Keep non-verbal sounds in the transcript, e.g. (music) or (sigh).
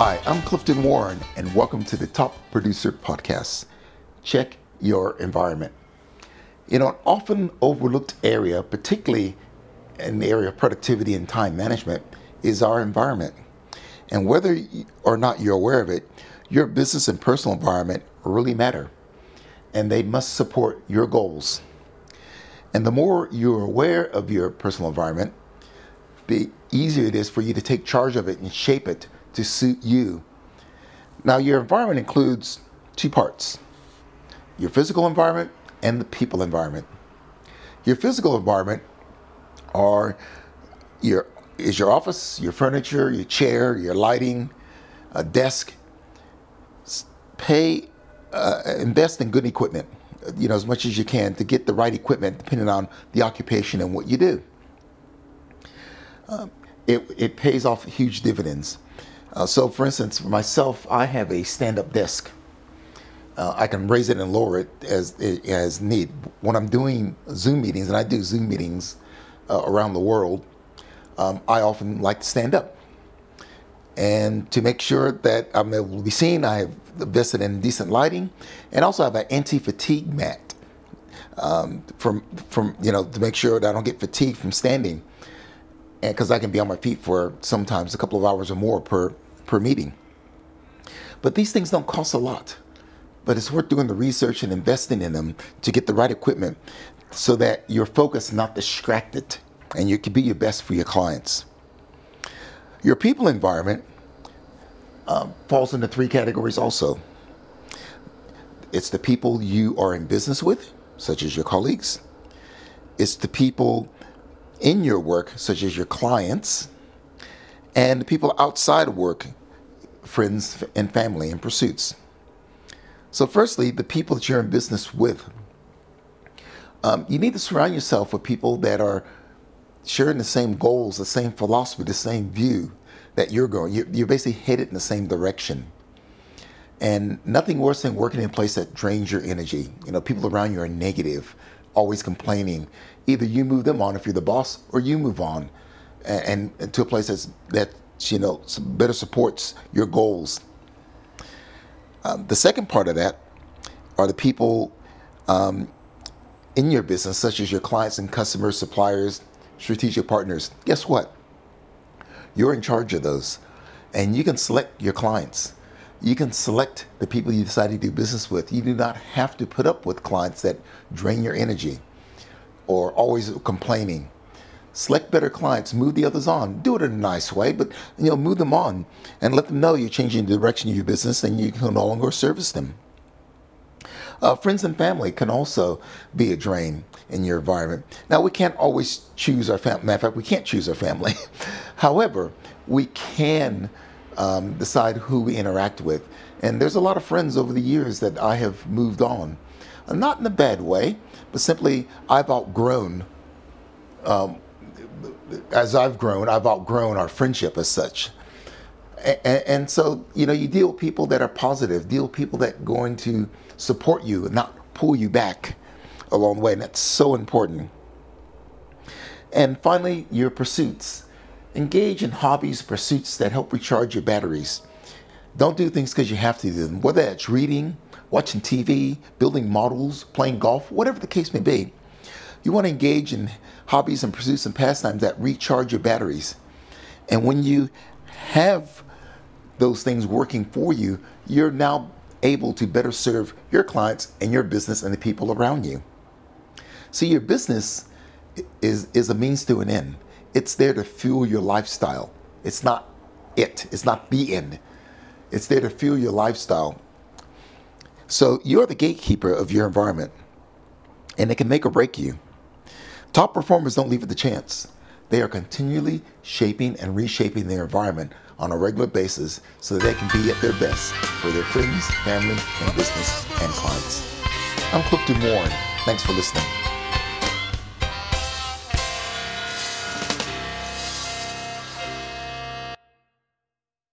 Hi, I'm Clifton Warren, and welcome to the Top Producer Podcast. Check your environment. You know, an often overlooked area, particularly in the area of productivity and time management, is our environment. And whether or not you're aware of it, your business and personal environment really matter, and they must support your goals. And the more you're aware of your personal environment, the easier it is for you to take charge of it and shape it to suit you. Now, your environment includes two parts your physical environment and the people environment. Your physical environment are your is your office, your furniture, your chair, your lighting, a desk. Pay uh, invest in good equipment, you know, as much as you can to get the right equipment, depending on the occupation and what you do. Um, it, it pays off huge dividends. Uh, so, for instance, for myself, I have a stand-up desk. Uh, I can raise it and lower it as as need. When I'm doing Zoom meetings, and I do Zoom meetings uh, around the world, um, I often like to stand up. And to make sure that I'm able to be seen, I have invested in decent lighting, and also have an anti-fatigue mat um, from from you know to make sure that I don't get fatigued from standing, and because I can be on my feet for sometimes a couple of hours or more per per meeting. But these things don't cost a lot, but it's worth doing the research and investing in them to get the right equipment, so that your focus not distracted, and you can be your best for your clients. Your people environment um, falls into three categories also. It's the people you are in business with, such as your colleagues. It's the people in your work, such as your clients. And the people outside of work, friends and family and pursuits. So, firstly, the people that you're in business with. Um, you need to surround yourself with people that are sharing the same goals, the same philosophy, the same view that you're going. You're, you're basically headed in the same direction. And nothing worse than working in a place that drains your energy. You know, people around you are negative, always complaining. Either you move them on if you're the boss, or you move on, and, and to a place that's that you know better supports your goals. Um, the second part of that are the people um, in your business, such as your clients and customers, suppliers, strategic partners. Guess what? You're in charge of those. And you can select your clients. You can select the people you decide to do business with. You do not have to put up with clients that drain your energy or always complaining. Select better clients, move the others on. Do it in a nice way, but you know, move them on and let them know you're changing the direction of your business and you can no longer service them. Uh, friends and family can also be a drain in your environment. Now, we can't always choose our family. Matter of fact, we can't choose our family. (laughs) However, we can um, decide who we interact with. And there's a lot of friends over the years that I have moved on. Uh, not in a bad way, but simply I've outgrown. Um, as I've grown, I've outgrown our friendship as such. And, and, so, you know, you deal with people that are positive, deal with people that are going to support you and not pull you back along the way. And that's so important. And finally, your pursuits. Engage in hobbies, pursuits that help recharge your batteries. Don't do things because you have to do them, whether that's reading, watching TV, building models, playing golf, whatever the case may be. You want to engage in hobbies and pursuits and pastimes that recharge your batteries. And when you have those things working for you, you're now able to better serve your clients and your business and the people around you. See, your business is, is a means to an end. It's there to fuel your lifestyle. It's not it, it's not the end. It's there to fuel your lifestyle. So you're the gatekeeper of your environment, and it can make or break you. Top performers don't leave it to chance. They are continually shaping and reshaping their environment on a regular basis so that they can be at their best for their friends, family, and business and clients. I'm Clifton Warren. Thanks for listening.